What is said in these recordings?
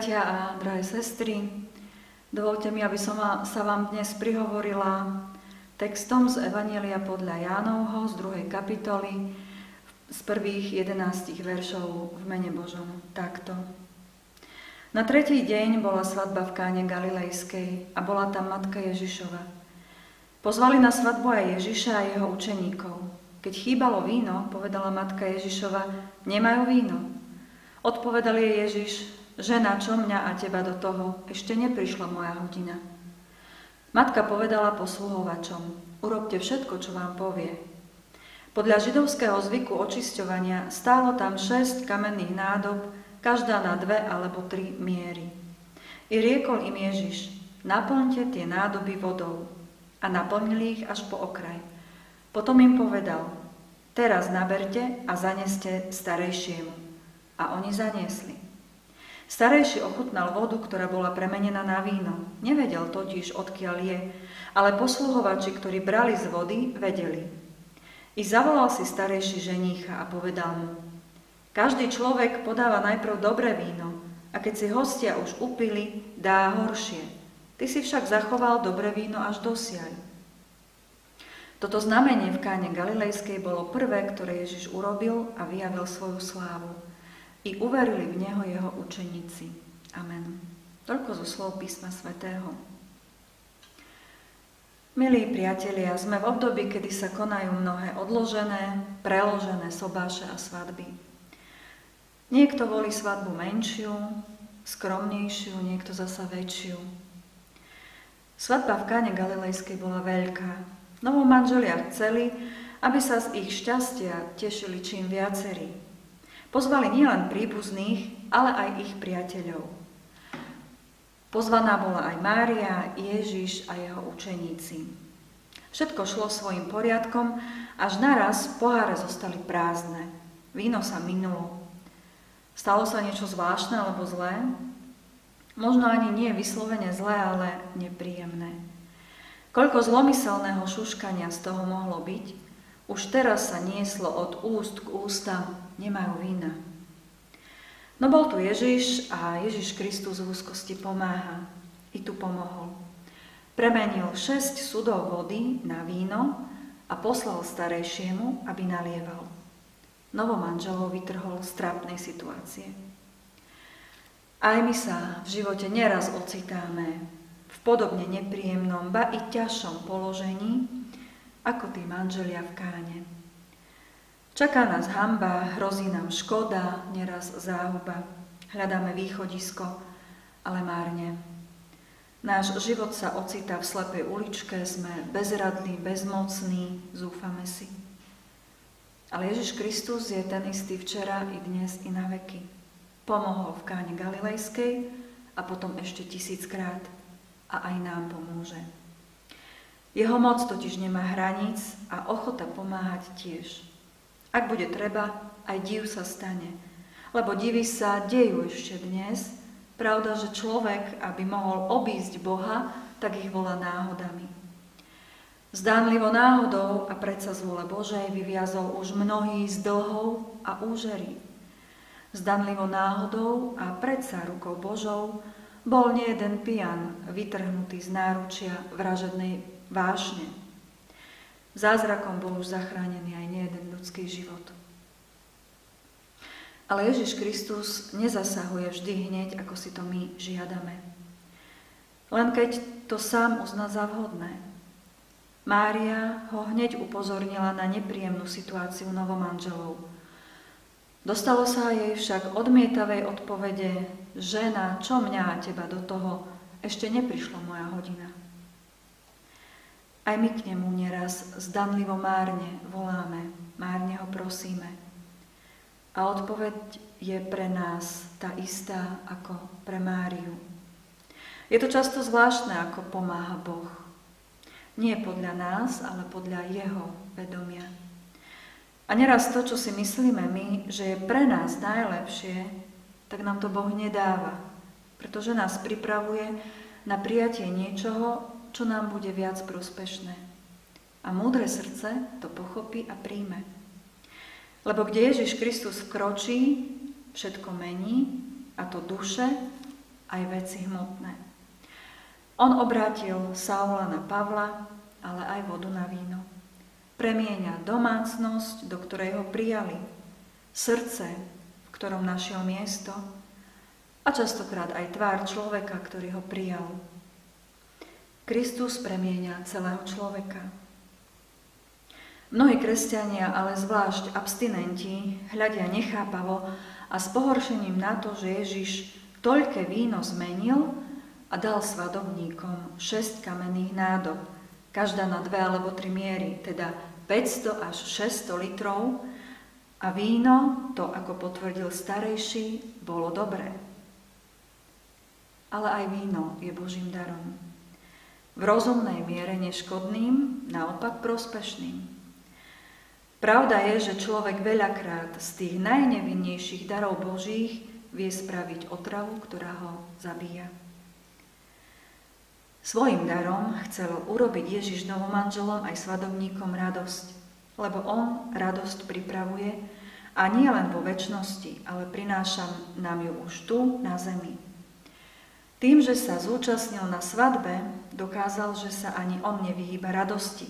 Bratia a drahé sestry, dovolte mi, aby som sa vám dnes prihovorila textom z Evanielia podľa Jánovho z 2. kapitoly z prvých 11 veršov v mene Božom. Takto. Na tretí deň bola svadba v káne Galilejskej a bola tam matka Ježišova. Pozvali na svadbu aj Ježiša a jeho učeníkov. Keď chýbalo víno, povedala matka Ježišova, nemajú víno. Odpovedal jej Ježiš, Žena, čo mňa a teba do toho, ešte neprišla moja hodina. Matka povedala posluhovačom, urobte všetko, čo vám povie. Podľa židovského zvyku očisťovania stálo tam šesť kamenných nádob, každá na dve alebo tri miery. I riekol im Ježiš, naplňte tie nádoby vodou. A naplnili ich až po okraj. Potom im povedal, teraz naberte a zaneste starejšiemu. A oni zaniesli. Starejší ochutnal vodu, ktorá bola premenená na víno. Nevedel totiž, odkiaľ je, ale posluhovači, ktorí brali z vody, vedeli. I zavolal si starejší ženícha a povedal mu, každý človek podáva najprv dobré víno a keď si hostia už upili, dá horšie. Ty si však zachoval dobré víno až dosiaľ. Toto znamenie v káne Galilejskej bolo prvé, ktoré Ježiš urobil a vyjavil svoju slávu i uverili v Neho Jeho učeníci. Amen. Toľko zo slov písma svätého. Milí priatelia, sme v období, kedy sa konajú mnohé odložené, preložené sobáše a svadby. Niekto volí svadbu menšiu, skromnejšiu, niekto zasa väčšiu. Svadba v káne Galilejskej bola veľká. Novo manželia chceli, aby sa z ich šťastia tešili čím viacerí. Pozvali nielen príbuzných, ale aj ich priateľov. Pozvaná bola aj Mária, Ježiš a jeho učeníci. Všetko šlo svojim poriadkom, až naraz poháre zostali prázdne. Víno sa minulo. Stalo sa niečo zvláštne alebo zlé? Možno ani nie vyslovene zlé, ale nepríjemné. Koľko zlomyselného šuškania z toho mohlo byť, už teraz sa nieslo od úst k ústam, nemajú vína. No bol tu Ježiš a Ježiš Kristus v úzkosti pomáha. I tu pomohol. Premenil šesť sudov vody na víno a poslal starejšiemu, aby nalieval. Novomanželov vytrhol z trápnej situácie. Aj my sa v živote neraz ocitáme v podobne nepríjemnom, ba i ťažšom položení, ako tí manželia v káne. Čaká nás hamba, hrozí nám škoda, neraz záhuba. Hľadáme východisko, ale márne. Náš život sa ocitá v slepej uličke, sme bezradní, bezmocní, zúfame si. Ale Ježiš Kristus je ten istý včera, i dnes, i na veky. Pomohol v káne Galilejskej a potom ešte tisíckrát a aj nám pomôže. Jeho moc totiž nemá hraníc a ochota pomáhať tiež. Ak bude treba, aj div sa stane. Lebo divy sa dejú ešte dnes. Pravda, že človek, aby mohol obísť Boha, tak ich volá náhodami. Zdánlivo náhodou a predsa z vôle Božej vyviazol už mnohý z dlhov a úžerí. Zdanlivo náhodou a predsa rukou Božou bol nie jeden pijan vytrhnutý z náručia vražednej vášne. Zázrakom bol už zachránený aj nejeden ľudský život. Ale Ježiš Kristus nezasahuje vždy hneď, ako si to my žiadame. Len keď to sám uzná za vhodné. Mária ho hneď upozornila na nepríjemnú situáciu novomanželov. Dostalo sa jej však odmietavej odpovede, žena, čo mňa a teba do toho, ešte neprišla moja hodina. Aj my k nemu neraz zdanlivo márne voláme, márne ho prosíme. A odpoveď je pre nás tá istá ako pre Máriu. Je to často zvláštne, ako pomáha Boh. Nie podľa nás, ale podľa Jeho vedomia. A neraz to, čo si myslíme my, že je pre nás najlepšie, tak nám to Boh nedáva, pretože nás pripravuje na prijatie niečoho, čo nám bude viac prospešné. A múdre srdce to pochopí a príjme. Lebo kde Ježiš Kristus vkročí, všetko mení a to duše aj veci hmotné. On obrátil Saula na Pavla, ale aj vodu na víno. Premieňa domácnosť, do ktorej ho prijali, srdce, v ktorom našiel miesto a častokrát aj tvár človeka, ktorý ho prijal. Kristus premieňa celého človeka. Mnohí kresťania, ale zvlášť abstinenti, hľadia nechápavo a s pohoršením na to, že Ježiš toľké víno zmenil a dal svadobníkom šesť kamenných nádob, každá na dve alebo tri miery, teda 500 až 600 litrov a víno, to ako potvrdil starejší, bolo dobré. Ale aj víno je Božím darom. V rozumnej miere neškodným, naopak prospešným. Pravda je, že človek veľakrát z tých najnevinnejších darov Božích vie spraviť otravu, ktorá ho zabíja. Svojim darom chcel urobiť Ježiš novomanželom aj svadobníkom radosť, lebo on radosť pripravuje a nie len vo väčšnosti, ale prináša nám ju už tu na zemi. Tým, že sa zúčastnil na svadbe, dokázal, že sa ani on nevyhýba radosti,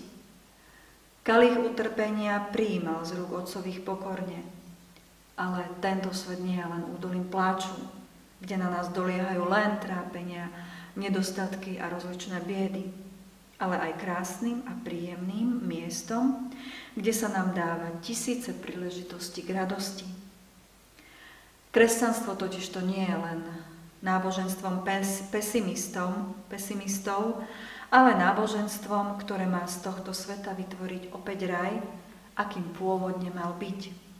Kalich utrpenia prijímal z rúk otcových pokorne. Ale tento svet nie je len údolím pláču, kde na nás doliehajú len trápenia, nedostatky a rozličné biedy, ale aj krásnym a príjemným miestom, kde sa nám dáva tisíce príležitostí k radosti. Kresťanstvo totiž to nie je len náboženstvom pes, pesimistov, pesimistov, ale náboženstvom, ktoré má z tohto sveta vytvoriť opäť raj, akým pôvodne mal byť.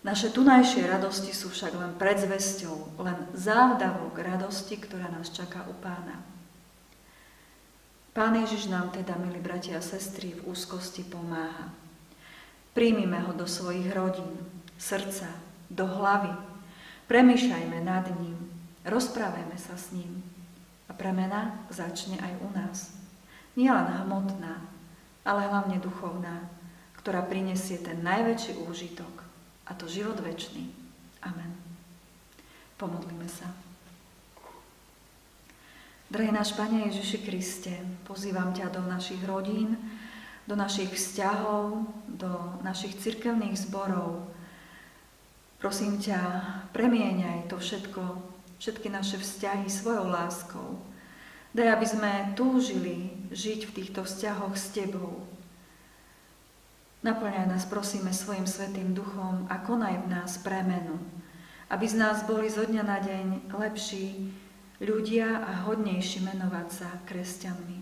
Naše tunajšie radosti sú však len predzvesťou, len závdavok radosti, ktorá nás čaká u pána. Pán Ježiš nám teda, milí bratia a sestry, v úzkosti pomáha. Príjmime ho do svojich rodín, srdca, do hlavy. Premýšľajme nad ním, rozprávajme sa s ním, a premena začne aj u nás. Nie len hmotná, ale hlavne duchovná, ktorá prinesie ten najväčší úžitok, a to život väčší. Amen. Pomodlíme sa. Drahý náš Pane Ježiši Kriste, pozývam ťa do našich rodín, do našich vzťahov, do našich cirkevných zborov. Prosím ťa, premieňaj to všetko všetky naše vzťahy svojou láskou. Daj, aby sme túžili žiť v týchto vzťahoch s Tebou. Naplňaj nás, prosíme, svojim svetým duchom a konaj v nás premenu, aby z nás boli zo dňa na deň lepší ľudia a hodnejší menovať sa kresťanmi.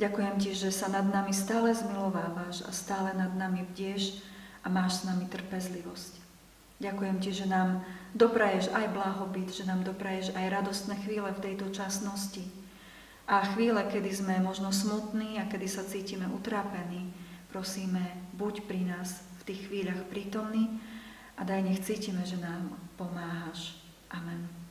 Ďakujem Ti, že sa nad nami stále zmilovávaš a stále nad nami bdieš a máš s nami trpezlivosť. Ďakujem Ti, že nám dopraješ aj blahobyt, že nám dopraješ aj radostné chvíle v tejto časnosti. A chvíle, kedy sme možno smutní a kedy sa cítime utrápení, prosíme, buď pri nás v tých chvíľach prítomný a daj nech cítime, že nám pomáhaš. Amen.